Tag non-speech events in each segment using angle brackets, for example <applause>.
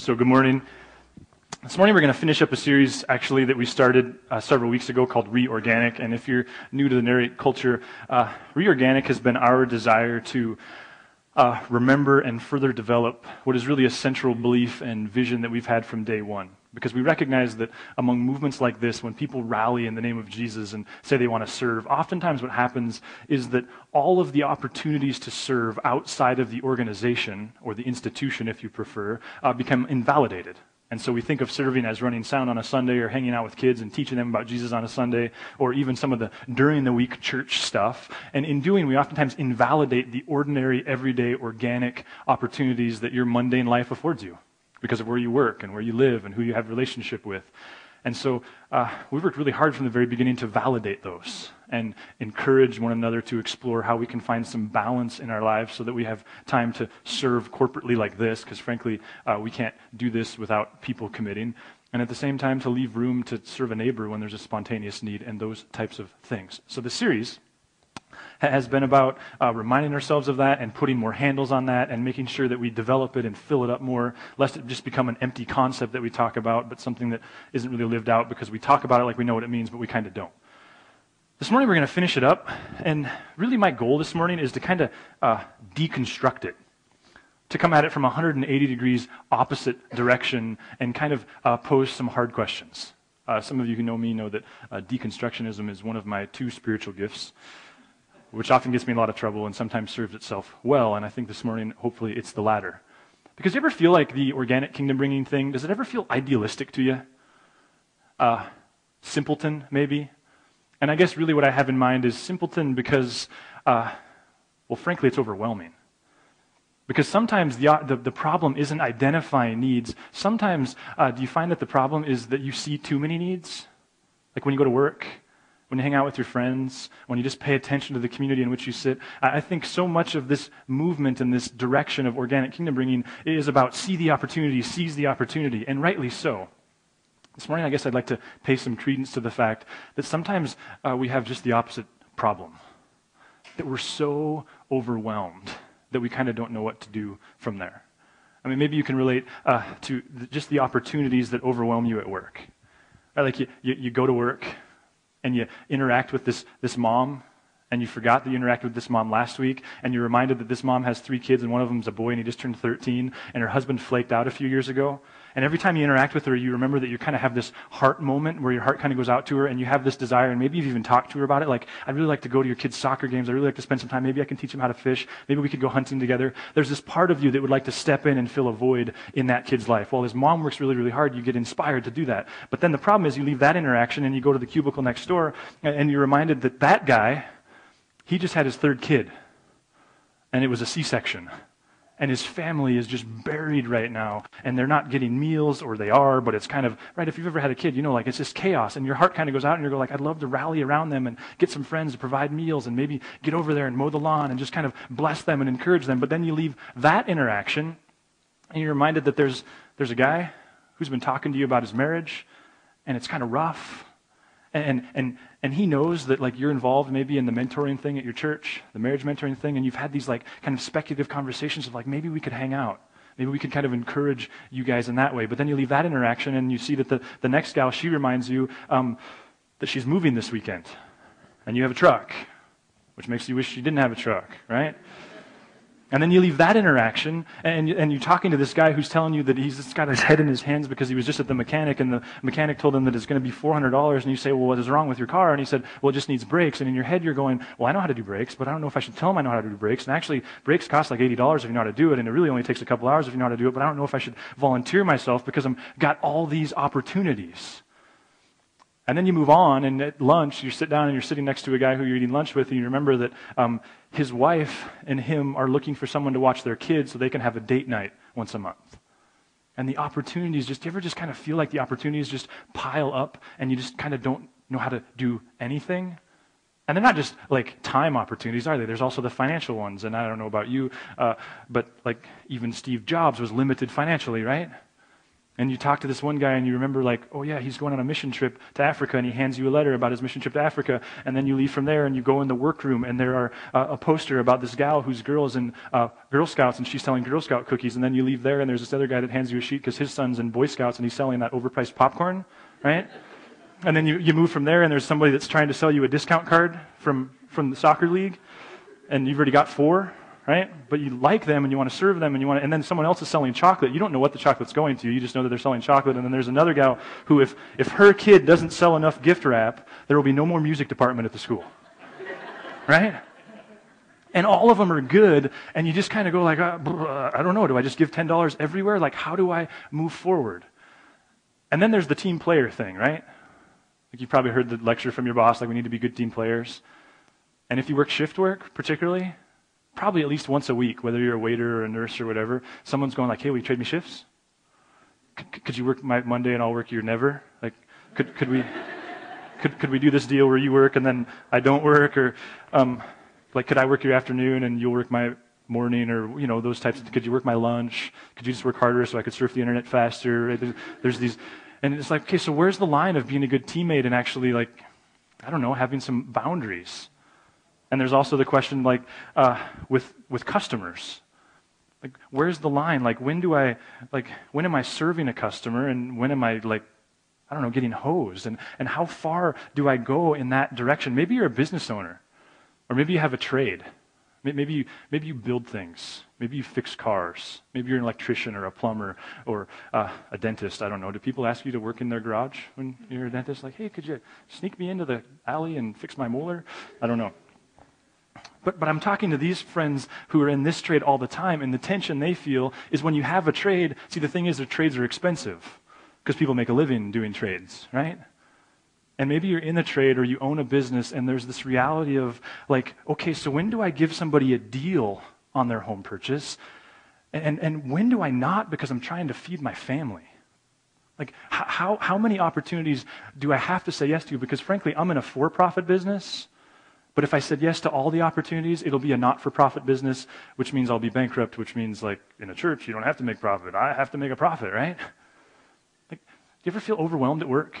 So, good morning. This morning we're going to finish up a series actually that we started uh, several weeks ago called Reorganic. And if you're new to the narrate culture, uh, Reorganic has been our desire to uh, remember and further develop what is really a central belief and vision that we've had from day one. Because we recognize that among movements like this, when people rally in the name of Jesus and say they want to serve, oftentimes what happens is that all of the opportunities to serve outside of the organization, or the institution if you prefer, uh, become invalidated. And so we think of serving as running sound on a Sunday or hanging out with kids and teaching them about Jesus on a Sunday or even some of the during the week church stuff. And in doing, we oftentimes invalidate the ordinary, everyday, organic opportunities that your mundane life affords you because of where you work and where you live and who you have relationship with. And so uh, we worked really hard from the very beginning to validate those and encourage one another to explore how we can find some balance in our lives so that we have time to serve corporately like this, because frankly, uh, we can't do this without people committing. And at the same time, to leave room to serve a neighbor when there's a spontaneous need and those types of things. So the series has been about uh, reminding ourselves of that and putting more handles on that and making sure that we develop it and fill it up more, lest it just become an empty concept that we talk about, but something that isn't really lived out because we talk about it like we know what it means, but we kind of don't. This morning we're going to finish it up, and really my goal this morning is to kind of uh, deconstruct it to come at it from 180 degrees opposite direction and kind of uh, pose some hard questions. Uh, some of you who know me know that uh, deconstructionism is one of my two spiritual gifts which often gets me a lot of trouble and sometimes serves itself well. And I think this morning, hopefully, it's the latter. Because you ever feel like the organic kingdom bringing thing, does it ever feel idealistic to you? Uh, simpleton, maybe? And I guess really what I have in mind is simpleton because, uh, well, frankly, it's overwhelming. Because sometimes the, the, the, problem isn't identifying needs. Sometimes, uh, do you find that the problem is that you see too many needs? Like when you go to work, when you hang out with your friends, when you just pay attention to the community in which you sit. I think so much of this movement and this direction of organic kingdom bringing is about see the opportunity, seize the opportunity, and rightly so. This morning, I guess I'd like to pay some credence to the fact that sometimes uh, we have just the opposite problem. That we're so overwhelmed that we kind of don't know what to do from there. I mean, maybe you can relate uh, to just the opportunities that overwhelm you at work. Right? Like you, you, you go to work, and you interact with this, this mom and you forgot that you interacted with this mom last week, and you're reminded that this mom has three kids, and one of them's a boy, and he just turned 13, and her husband flaked out a few years ago. And every time you interact with her, you remember that you kind of have this heart moment where your heart kind of goes out to her, and you have this desire, and maybe you've even talked to her about it. Like, I'd really like to go to your kids' soccer games. I'd really like to spend some time. Maybe I can teach them how to fish. Maybe we could go hunting together. There's this part of you that would like to step in and fill a void in that kid's life. While his mom works really, really hard, you get inspired to do that. But then the problem is you leave that interaction, and you go to the cubicle next door, and you're reminded that that guy, he just had his third kid, and it was a C section. And his family is just buried right now, and they're not getting meals, or they are, but it's kind of, right, if you've ever had a kid, you know, like it's just chaos, and your heart kind of goes out, and you're like, I'd love to rally around them and get some friends to provide meals, and maybe get over there and mow the lawn and just kind of bless them and encourage them. But then you leave that interaction, and you're reminded that there's, there's a guy who's been talking to you about his marriage, and it's kind of rough, and, and, and he knows that like you're involved maybe in the mentoring thing at your church, the marriage mentoring thing, and you've had these like kind of speculative conversations of like maybe we could hang out. Maybe we could kind of encourage you guys in that way. But then you leave that interaction and you see that the, the next gal, she reminds you um, that she's moving this weekend. And you have a truck, which makes you wish you didn't have a truck, right? And then you leave that interaction, and, and you're talking to this guy who's telling you that he's just got his head in his hands because he was just at the mechanic, and the mechanic told him that it's going to be $400. And you say, Well, what is wrong with your car? And he said, Well, it just needs brakes. And in your head, you're going, Well, I know how to do brakes, but I don't know if I should tell him I know how to do brakes. And actually, brakes cost like $80 if you know how to do it, and it really only takes a couple hours if you know how to do it, but I don't know if I should volunteer myself because I've got all these opportunities. And then you move on, and at lunch, you sit down and you're sitting next to a guy who you're eating lunch with, and you remember that um, his wife and him are looking for someone to watch their kids so they can have a date night once a month. And the opportunities just, do you ever just kind of feel like the opportunities just pile up and you just kind of don't know how to do anything? And they're not just like time opportunities, are they? There's also the financial ones. And I don't know about you, uh, but like even Steve Jobs was limited financially, right? And you talk to this one guy and you remember, like, oh, yeah, he's going on a mission trip to Africa, and he hands you a letter about his mission trip to Africa. And then you leave from there and you go in the workroom, and there are uh, a poster about this gal whose girl is in uh, Girl Scouts, and she's selling Girl Scout cookies. And then you leave there, and there's this other guy that hands you a sheet because his son's in Boy Scouts, and he's selling that overpriced popcorn, right? And then you, you move from there, and there's somebody that's trying to sell you a discount card from, from the soccer league, and you've already got four, right? But you like them and you want to serve them and you want to, and then someone else is selling chocolate. You don't know what the chocolate's going to. You just know that they're selling chocolate. And then there's another gal who, if, if her kid doesn't sell enough gift wrap, there will be no more music department at the school. <laughs> right? And all of them are good, and you just kind of go like, uh, I don't know, do I just give $10 everywhere? Like, how do I move forward? And then there's the team player thing, right? Like you've probably heard the lecture from your boss, like we need to be good team players. And if you work shift work, particularly, probably at least once a week, whether you're a waiter or a nurse or whatever, someone's going like, hey, will you trade me shifts? Could you work my Monday and I'll work your never? Like, could, could we, could, could we do this deal where you work and then I don't work? Or, um, like, could I work your afternoon and you'll work my morning or, you know, those types of, could you work my lunch? Could you just work harder so I could surf the internet faster? There's, there's these, and it's like, okay, so where's the line of being a good teammate and actually like, I don't know, having some boundaries? And there's also the question, like, uh, with, with customers. Like, where's the line? Like, when do I, like, when am I serving a customer and when am I, like, I don't know, getting hosed? And, and how far do I go in that direction? Maybe you're a business owner, or maybe you have a trade. Maybe you, maybe you build things. Maybe you fix cars. Maybe you're an electrician or a plumber or uh, a dentist. I don't know. Do people ask you to work in their garage when you're a dentist? Like, hey, could you sneak me into the alley and fix my molar? I don't know. But, but I'm talking to these friends who are in this trade all the time, and the tension they feel is when you have a trade. See, the thing is, the trades are expensive because people make a living doing trades, right? And maybe you're in a trade or you own a business, and there's this reality of, like, okay, so when do I give somebody a deal on their home purchase? And, and, when do I not because I'm trying to feed my family? Like, how, how many opportunities do I have to say yes to? Because frankly, I'm in a for profit business but if I said yes to all the opportunities, it'll be a not for profit business, which means I'll be bankrupt, which means, like, in a church, you don't have to make profit. I have to make a profit, right? Like, do you ever feel overwhelmed at work?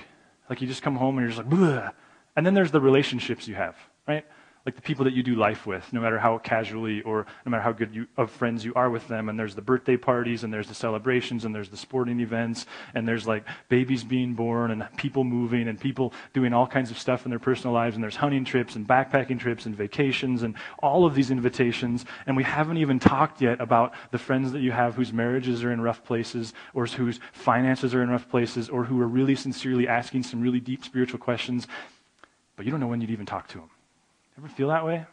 Like, you just come home and you're just like, Bleh. and then there's the relationships you have, right? Like the people that you do life with, no matter how casually or no matter how good you, of friends you are with them. And there's the birthday parties, and there's the celebrations, and there's the sporting events, and there's like babies being born, and people moving, and people doing all kinds of stuff in their personal lives. And there's hunting trips, and backpacking trips, and vacations, and all of these invitations. And we haven't even talked yet about the friends that you have whose marriages are in rough places, or whose finances are in rough places, or who are really sincerely asking some really deep spiritual questions, but you don't know when you'd even talk to them. Ever feel that way?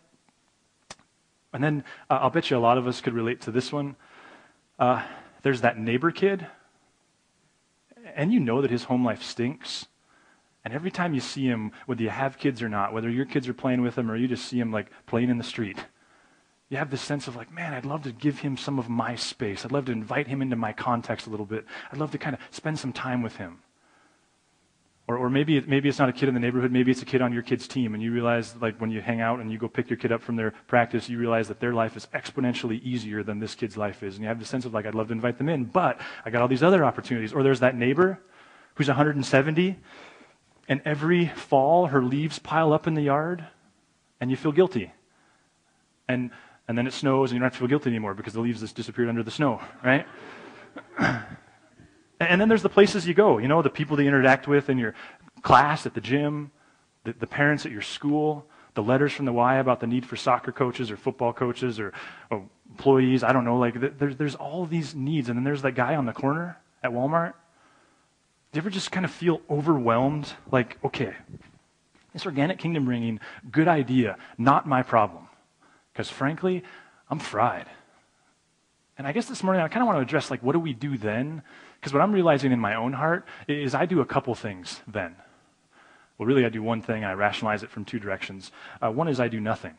And then uh, I'll bet you a lot of us could relate to this one. Uh, there's that neighbor kid, and you know that his home life stinks. And every time you see him, whether you have kids or not, whether your kids are playing with him or you just see him like playing in the street, you have this sense of like, man, I'd love to give him some of my space. I'd love to invite him into my context a little bit. I'd love to kind of spend some time with him. Or, or maybe, it, maybe it's not a kid in the neighborhood, maybe it's a kid on your kid's team, and you realize, like, when you hang out and you go pick your kid up from their practice, you realize that their life is exponentially easier than this kid's life is. And you have the sense of, like, I'd love to invite them in, but I got all these other opportunities. Or there's that neighbor who's 170, and every fall her leaves pile up in the yard, and you feel guilty. And, and then it snows, and you don't have to feel guilty anymore because the leaves just disappeared under the snow, right? <clears throat> And then there's the places you go, you know, the people that you interact with in your class, at the gym, the, the parents at your school, the letters from the Y about the need for soccer coaches or football coaches or, or employees. I don't know. Like, there's, there's all these needs. And then there's that guy on the corner at Walmart. Do you ever just kind of feel overwhelmed? Like, okay, this organic kingdom bringing, good idea, not my problem. Because frankly, I'm fried. And I guess this morning I kind of want to address, like, what do we do then? Because what I'm realizing in my own heart is I do a couple things then. Well, really, I do one thing, and I rationalize it from two directions. Uh, one is I do nothing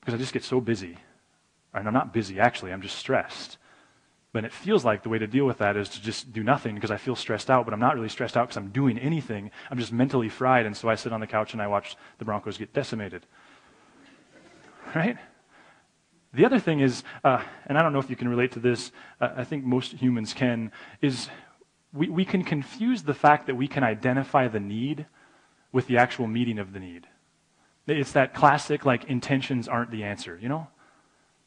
because I just get so busy. And I'm not busy, actually, I'm just stressed. But it feels like the way to deal with that is to just do nothing because I feel stressed out, but I'm not really stressed out because I'm doing anything. I'm just mentally fried, and so I sit on the couch and I watch the Broncos get decimated. Right? The other thing is, uh, and I don't know if you can relate to this, uh, I think most humans can, is we, we can confuse the fact that we can identify the need with the actual meeting of the need. It's that classic, like, intentions aren't the answer, you know?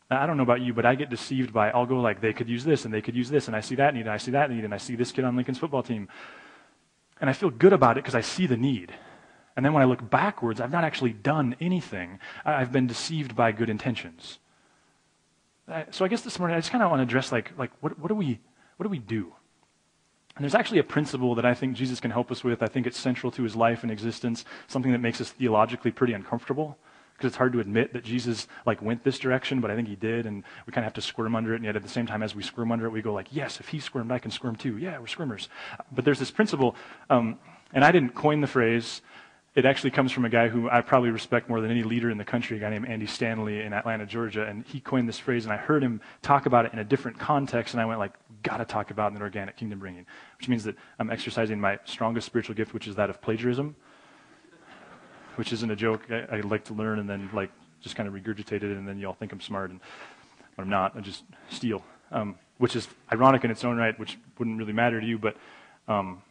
I don't know about you, but I get deceived by, I'll go like, they could use this, and they could use this, and I see that need, and I see that need, and I see this kid on Lincoln's football team. And I feel good about it because I see the need. And then when I look backwards, I've not actually done anything. I've been deceived by good intentions. So I guess this morning I just kind of want to address like, like what, what, do we, what do we do? And there's actually a principle that I think Jesus can help us with. I think it's central to his life and existence, something that makes us theologically pretty uncomfortable because it's hard to admit that Jesus like went this direction, but I think he did, and we kind of have to squirm under it. And yet at the same time, as we squirm under it, we go like, yes, if he squirmed, I can squirm too. Yeah, we're squirmers. But there's this principle, um, and I didn't coin the phrase. It actually comes from a guy who I probably respect more than any leader in the country, a guy named Andy Stanley in Atlanta, Georgia, and he coined this phrase, and I heard him talk about it in a different context, and I went like, gotta talk about an organic kingdom bringing, which means that I'm exercising my strongest spiritual gift, which is that of plagiarism which isn't a joke. I, I like to learn and then like just kind of regurgitate it, and then y'all think I'm smart, and but I'm not. I just steal, um, which is ironic in its own right, which wouldn't really matter to you, but um,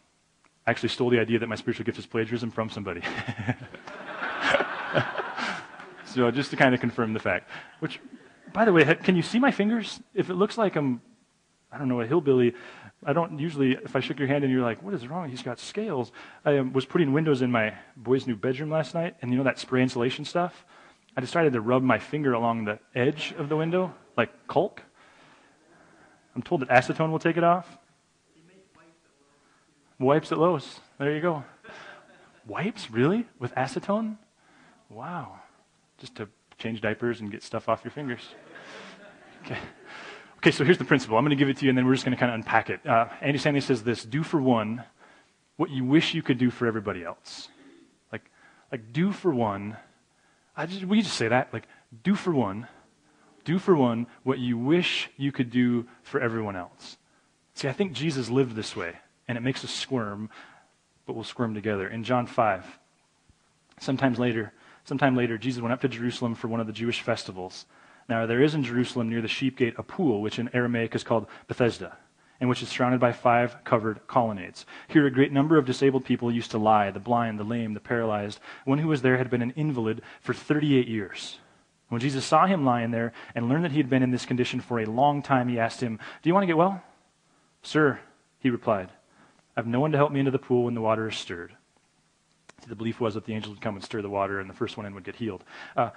I actually stole the idea that my spiritual gift is plagiarism from somebody. <laughs> so just to kind of confirm the fact. Which, by the way, can you see my fingers? If it looks like I'm, I don't know, a hillbilly, I don't usually, if I shook your hand and you're like, what is wrong? He's got scales. I um, was putting windows in my boy's new bedroom last night, and you know that spray insulation stuff? I decided to rub my finger along the edge of the window, like caulk. I'm told that acetone will take it off. Wipes at Lowe's. There you go. Wipes? Really? With acetone? Wow. Just to change diapers and get stuff off your fingers. Okay. Okay, so here's the principle. I'm going to give it to you, and then we're just going to kind of unpack it. Uh, Andy Stanley says this do for one what you wish you could do for everybody else. Like, like do for one. I just, we just say that. Like, do for one. Do for one what you wish you could do for everyone else. See, I think Jesus lived this way, and it makes us squirm, but we'll squirm together. In John 5, sometimes later, sometime later, Jesus went up to Jerusalem for one of the Jewish festivals. Now, there is in Jerusalem near the sheep gate a pool, which in Aramaic is called Bethesda, and which is surrounded by five covered colonnades. Here, a great number of disabled people used to lie the blind, the lame, the paralyzed. One who was there had been an invalid for 38 years. When Jesus saw him lying there and learned that he had been in this condition for a long time, he asked him, Do you want to get well? Sir, he replied, I have no one to help me into the pool when the water is stirred. The belief was that the angel would come and stir the water, and the first one in would get healed. Uh,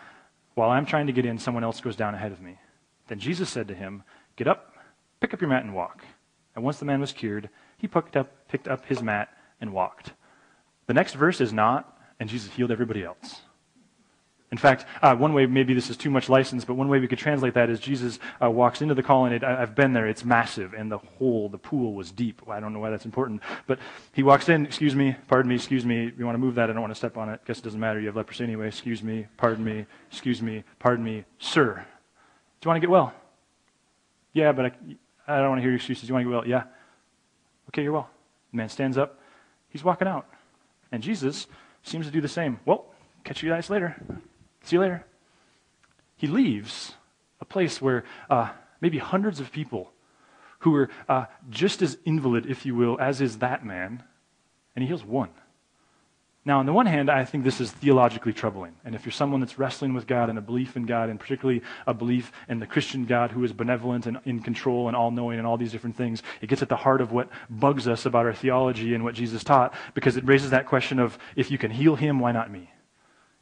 while I'm trying to get in, someone else goes down ahead of me. Then Jesus said to him, Get up, pick up your mat, and walk. And once the man was cured, he picked up, picked up his mat and walked. The next verse is not, and Jesus healed everybody else. In fact, uh, one way, maybe this is too much license, but one way we could translate that is Jesus uh, walks into the colonnade. I, have been there, it's massive, and the hole, the pool was deep. I don't know why that's important. But he walks in, excuse me, pardon me, excuse me, you want to move that, I don't want to step on it. Guess it doesn't matter, you have leprosy anyway. Excuse me, pardon me, excuse me, pardon me, sir. Do you want to get well? Yeah, but I, I don't want to hear your excuses. Do you want to get well? Yeah. Okay, you're well. The man stands up, he's walking out. And Jesus seems to do the same. Well, catch you guys later. See you later. He leaves a place where uh, maybe hundreds of people who are uh, just as invalid, if you will, as is that man, and he heals one. Now, on the one hand, I think this is theologically troubling. And if you're someone that's wrestling with God and a belief in God, and particularly a belief in the Christian God who is benevolent and in control and all knowing and all these different things, it gets at the heart of what bugs us about our theology and what Jesus taught because it raises that question of if you can heal him, why not me?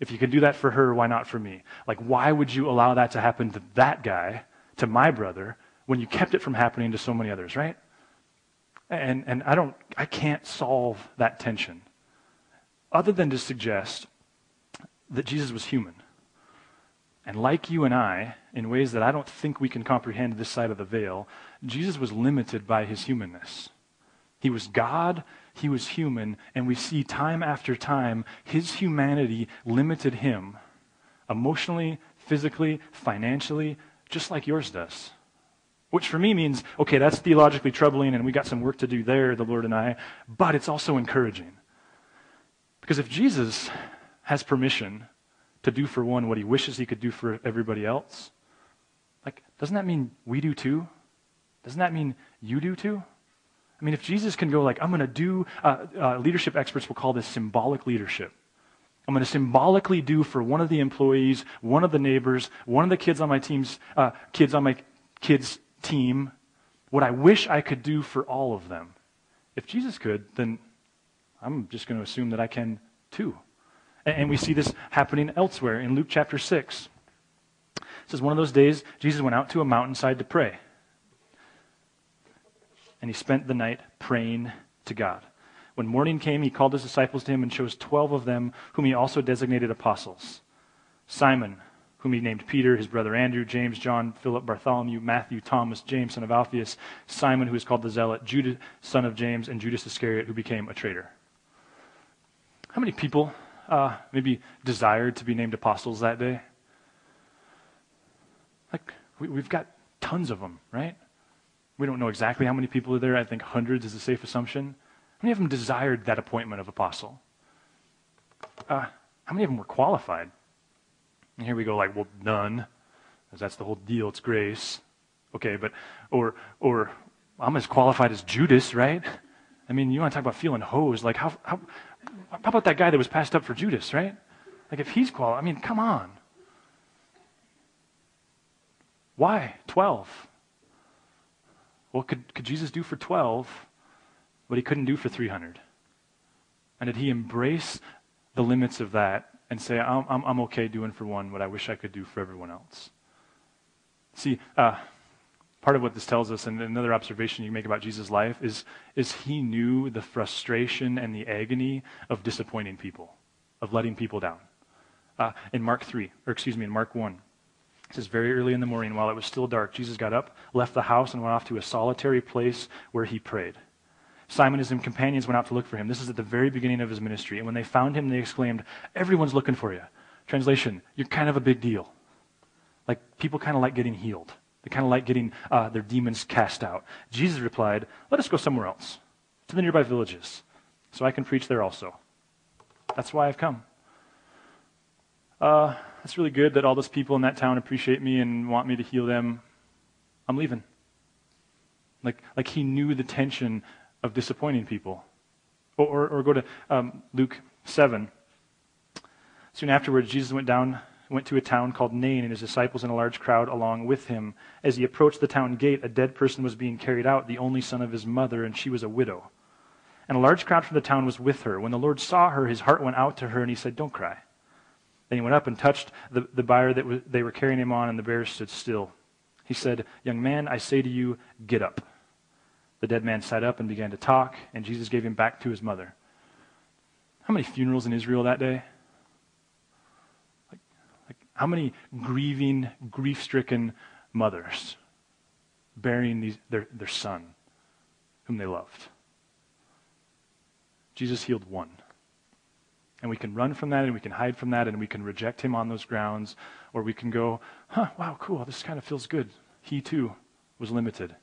If you could do that for her, why not for me? Like, why would you allow that to happen to that guy, to my brother, when you kept it from happening to so many others, right? And, and I don't, I can't solve that tension other than to suggest that Jesus was human. And like you and I, in ways that I don't think we can comprehend this side of the veil, Jesus was limited by his humanness. He was God, he was human, and we see time after time his humanity limited him emotionally, physically, financially, just like yours does. Which for me means, okay, that's theologically troubling and we got some work to do there, the Lord and I, but it's also encouraging. Because if Jesus has permission to do for one what he wishes he could do for everybody else, like, doesn't that mean we do too? Doesn't that mean you do too? I mean, if Jesus can go like, I'm going to do, uh, uh, leadership experts will call this symbolic leadership. I'm going to symbolically do for one of the employees, one of the neighbors, one of the kids on my team's uh, kids on my kids' team, what I wish I could do for all of them. If Jesus could, then I'm just going to assume that I can too. And, and we see this happening elsewhere in Luke chapter 6. It says, One of those days, Jesus went out to a mountainside to pray. And he spent the night praying to God. When morning came, he called his disciples to him and chose twelve of them, whom he also designated apostles Simon, whom he named Peter, his brother Andrew, James, John, Philip, Bartholomew, Matthew, Thomas, James, son of Alphaeus, Simon, who is called the Zealot, Judas, son of James, and Judas Iscariot, who became a traitor. How many people uh, maybe desired to be named apostles that day? Like, we, we've got tons of them, right? We don't know exactly how many people are there. I think hundreds is a safe assumption. How many of them desired that appointment of apostle? Uh, how many of them were qualified? And here we go, like, well, none, because that's the whole deal. It's grace. Okay, but, or, or, I'm as qualified as Judas, right? I mean, you want to talk about feeling hosed. Like, how, how, how about that guy that was passed up for Judas, right? Like, if he's qualified, I mean, come on. Why 12? What could, could Jesus do for 12 what he couldn't do for 300? And did he embrace the limits of that and say, I'm, I'm, I'm okay doing for one what I wish I could do for everyone else. See, uh, part of what this tells us, and another observation you make about Jesus' life, is, is he knew the frustration and the agony of disappointing people, of letting people down. Uh, in Mark 3, or excuse me, in Mark 1, it says, Very early in the morning, while it was still dark, Jesus got up, left the house, and went off to a solitary place where he prayed. Simon and his companions went out to look for him. This is at the very beginning of his ministry. And when they found him, they exclaimed, Everyone's looking for you. Translation, you're kind of a big deal. Like, people kind of like getting healed. They kind of like getting uh, their demons cast out. Jesus replied, Let us go somewhere else, to the nearby villages, so I can preach there also. That's why I've come. Uh, it's really good that all those people in that town appreciate me and want me to heal them. I'm leaving. Like, like he knew the tension of disappointing people. Or, or, or go to um, Luke 7. Soon afterwards, Jesus went down, went to a town called Nain, and his disciples and a large crowd along with him. As he approached the town gate, a dead person was being carried out, the only son of his mother, and she was a widow. And a large crowd from the town was with her. When the Lord saw her, his heart went out to her, and he said, Don't cry. Then he went up and touched the, the bier that they were carrying him on, and the bear stood still. He said, Young man, I say to you, get up. The dead man sat up and began to talk, and Jesus gave him back to his mother. How many funerals in Israel that day? Like, like how many grieving, grief stricken mothers burying these, their, their son whom they loved? Jesus healed one. And we can run from that and we can hide from that and we can reject him on those grounds, or we can go, huh, wow, cool, this kind of feels good. He too was limited.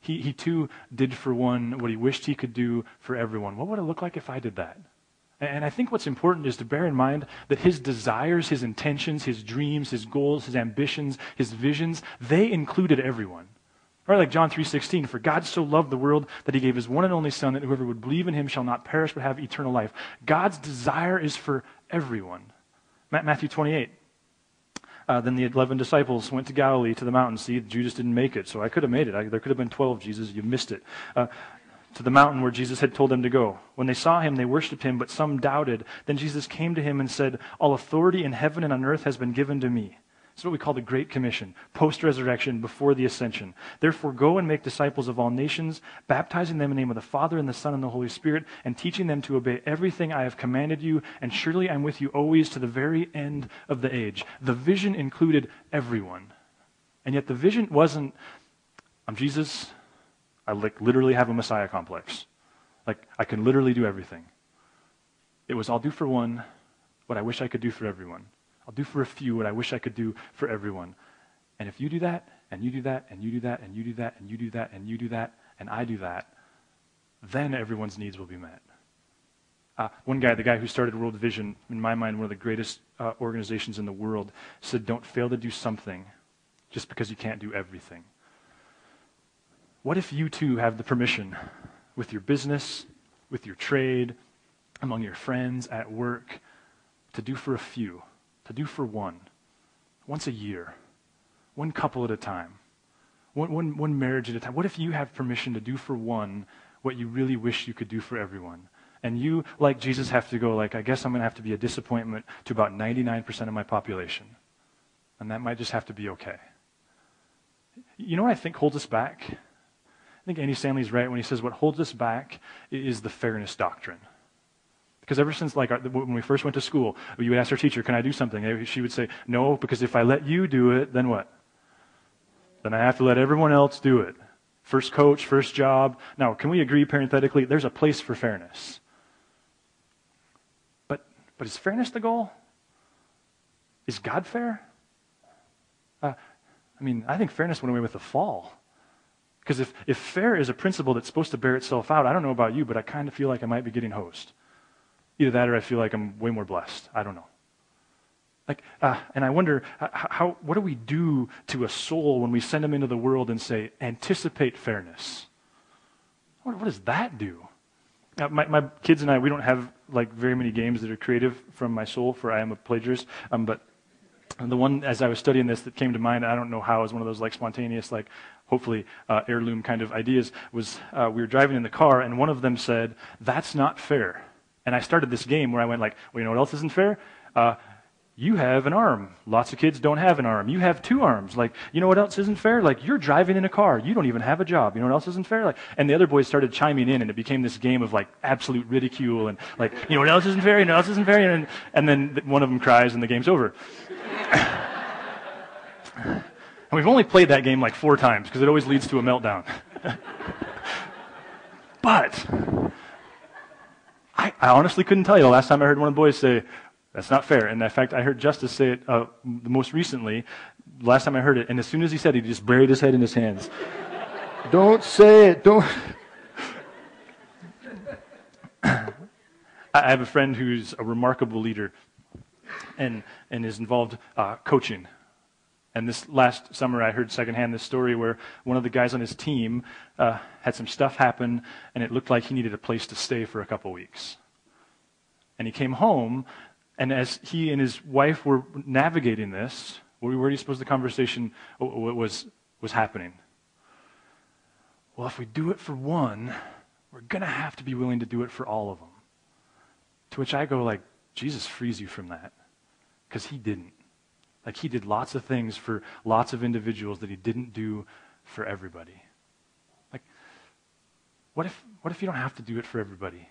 He, he too did for one what he wished he could do for everyone. What would it look like if I did that? And I think what's important is to bear in mind that his desires, his intentions, his dreams, his goals, his ambitions, his visions, they included everyone. Right, like John 3:16, for God so loved the world that he gave his one and only son that whoever would believe in him shall not perish but have eternal life. God's desire is for everyone. Matthew 28, uh, then the 11 disciples went to Galilee to the mountain. See, Judas didn't make it, so I could have made it. I, there could have been 12, Jesus. You missed it. Uh, to the mountain where Jesus had told them to go. When they saw him, they worshipped him, but some doubted. Then Jesus came to him and said, All authority in heaven and on earth has been given to me. It's what we call the Great Commission, post resurrection, before the ascension. Therefore, go and make disciples of all nations, baptizing them in the name of the Father, and the Son, and the Holy Spirit, and teaching them to obey everything I have commanded you, and surely I'm with you always to the very end of the age. The vision included everyone. And yet the vision wasn't, I'm Jesus, I literally have a Messiah complex. Like, I can literally do everything. It was, I'll do for one what I wish I could do for everyone. I'll do for a few what I wish I could do for everyone. And if you do that, and you do that, and you do that, and you do that, and you do that, and you do that, and I do that, then everyone's needs will be met. Uh, one guy, the guy who started World Vision, in my mind, one of the greatest uh, organizations in the world, said, Don't fail to do something just because you can't do everything. What if you too have the permission with your business, with your trade, among your friends, at work, to do for a few, to do for one, once a year, one couple at a time, one, one, one marriage at a time? What if you have permission to do for one what you really wish you could do for everyone? And you, like Jesus, have to go, like, I guess I'm going to have to be a disappointment to about 99% of my population. And that might just have to be okay. You know what I think holds us back? I think Andy Stanley's right when he says what holds us back is the fairness doctrine. Because ever since, like, when we first went to school, you would ask our teacher, Can I do something? She would say, No, because if I let you do it, then what? Then I have to let everyone else do it. First coach, first job. Now, can we agree parenthetically? There's a place for fairness. But, but is fairness the goal? Is God fair? Uh, I mean, I think fairness went away with the fall. Because if, if fair is a principle that's supposed to bear itself out, I don't know about you, but I kind of feel like I might be getting hosed. Either that or I feel like I'm way more blessed. I don't know. Like, uh, and I wonder, how, how, what do we do to a soul when we send them into the world and say, anticipate fairness? What, what does that do? Now, my, my kids and I, we don't have like very many games that are creative from my soul, for I am a plagiarist. Um, but the one, as I was studying this, that came to mind, I don't know how, is one of those like spontaneous, like hopefully uh, heirloom kind of ideas. Was uh, we were driving in the car, and one of them said, "That's not fair." And I started this game where I went like, "Well, you know what else isn't fair? Uh, you have an arm. Lots of kids don't have an arm. You have two arms. Like, you know what else isn't fair? Like, you're driving in a car. You don't even have a job. You know what else isn't fair? Like, and the other boys started chiming in, and it became this game of like absolute ridicule and like, you know what else isn't fair? You know what else isn't fair? And, and then one of them cries, and the game's over. <laughs> and we've only played that game like four times because it always leads to a meltdown. <laughs> but I, I honestly couldn't tell you the last time I heard one of the boys say, that's not fair. And in fact, I heard Justice say it uh, most recently, last time I heard it, and as soon as he said it, he just buried his head in his hands. <laughs> don't say it. Don't. <coughs> I have a friend who's a remarkable leader and, and is involved uh, coaching. And this last summer, I heard secondhand this story where one of the guys on his team uh, had some stuff happen, and it looked like he needed a place to stay for a couple weeks. And he came home, and as he and his wife were navigating this, where do you suppose the conversation was, was happening? Well, if we do it for one, we're going to have to be willing to do it for all of them. To which I go like, Jesus frees you from that. Because he didn't. Like he did lots of things for lots of individuals that he didn't do for everybody. Like, what if, what if you don't have to do it for everybody?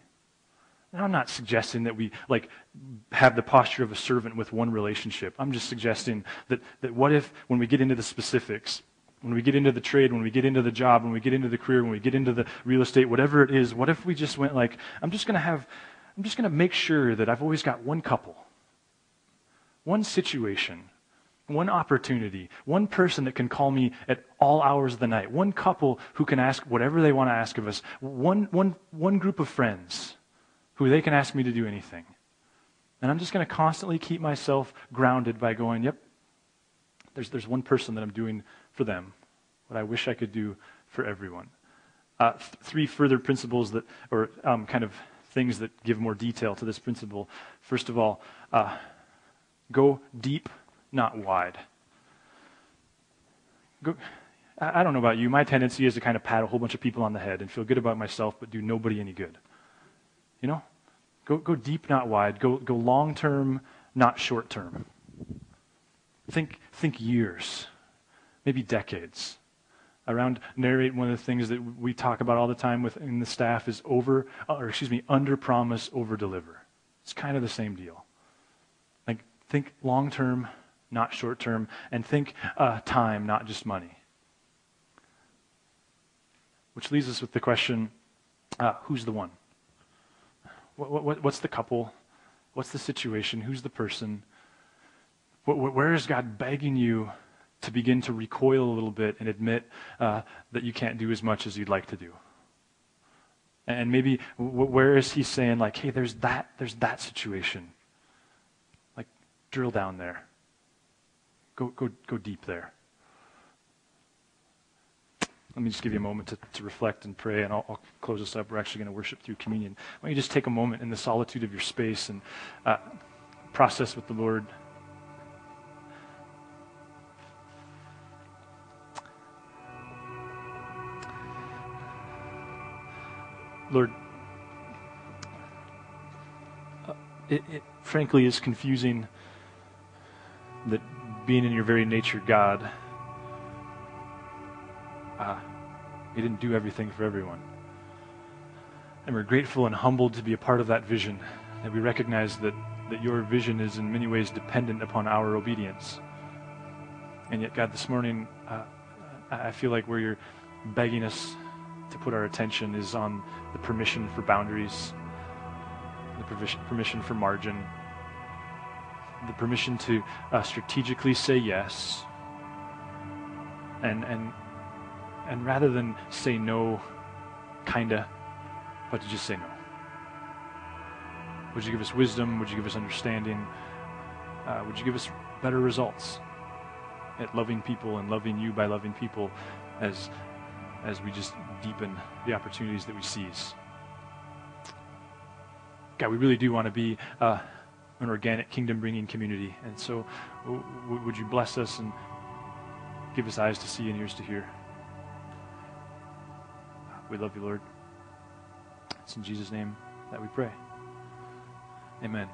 Now, I'm not suggesting that we like have the posture of a servant with one relationship. I'm just suggesting that, that what if when we get into the specifics, when we get into the trade, when we get into the job, when we get into the career, when we get into the real estate, whatever it is, what if we just went like, I'm just going to have, I'm just going to make sure that I've always got one couple, one situation, one opportunity, one person that can call me at all hours of the night, one couple who can ask whatever they want to ask of us, one, one, one group of friends who they can ask me to do anything. And I'm just going to constantly keep myself grounded by going, yep, there's, there's one person that I'm doing for them, what I wish I could do for everyone. Uh, th- three further principles that, or um, kind of things that give more detail to this principle. First of all, uh, go deep, not wide. Go, I don't know about you. My tendency is to kind of pat a whole bunch of people on the head and feel good about myself, but do nobody any good. You know? Go, go deep, not wide. Go, go long term, not short term. Think, think years, maybe decades. Around narrate, one of the things that we talk about all the time within the staff is over, uh, or excuse me, under promise, over deliver. It's kind of the same deal. Like, think long term, not short term, and think uh, time, not just money. Which leaves us with the question uh, who's the one? What, what, what's the couple? What's the situation? Who's the person? What, where is God begging you to begin to recoil a little bit and admit uh, that you can't do as much as you'd like to do? And maybe where is he saying, like, hey, there's that, there's that situation. Like, drill down there. Go, go, go deep there. let me just give you a moment to, to reflect and pray, and I'll, I'll close this up. We're actually going to worship through communion. Why don't you just take a moment in the solitude of your space and uh, process with the Lord? Lord, uh, it, it frankly is confusing being in your very nature, God, uh, didn't do everything for everyone. And we're grateful and humbled to be a part of that vision. And we recognize that, that your vision is in many ways dependent upon our obedience. And yet, God, this morning, uh, I feel like where you're begging us to put our attention is on the permission for boundaries, the permission for margin, the permission to uh, strategically say yes, and and and rather than say no, kinda, but to just say no. Would you give us wisdom? Would you give us understanding? Uh, would you give us better results at loving people and loving you by loving people as as we just deepen the opportunities that we seize? God, we really do want to be. Uh, an organic kingdom bringing community. And so, w- would you bless us and give us eyes to see and ears to hear? We love you, Lord. It's in Jesus' name that we pray. Amen.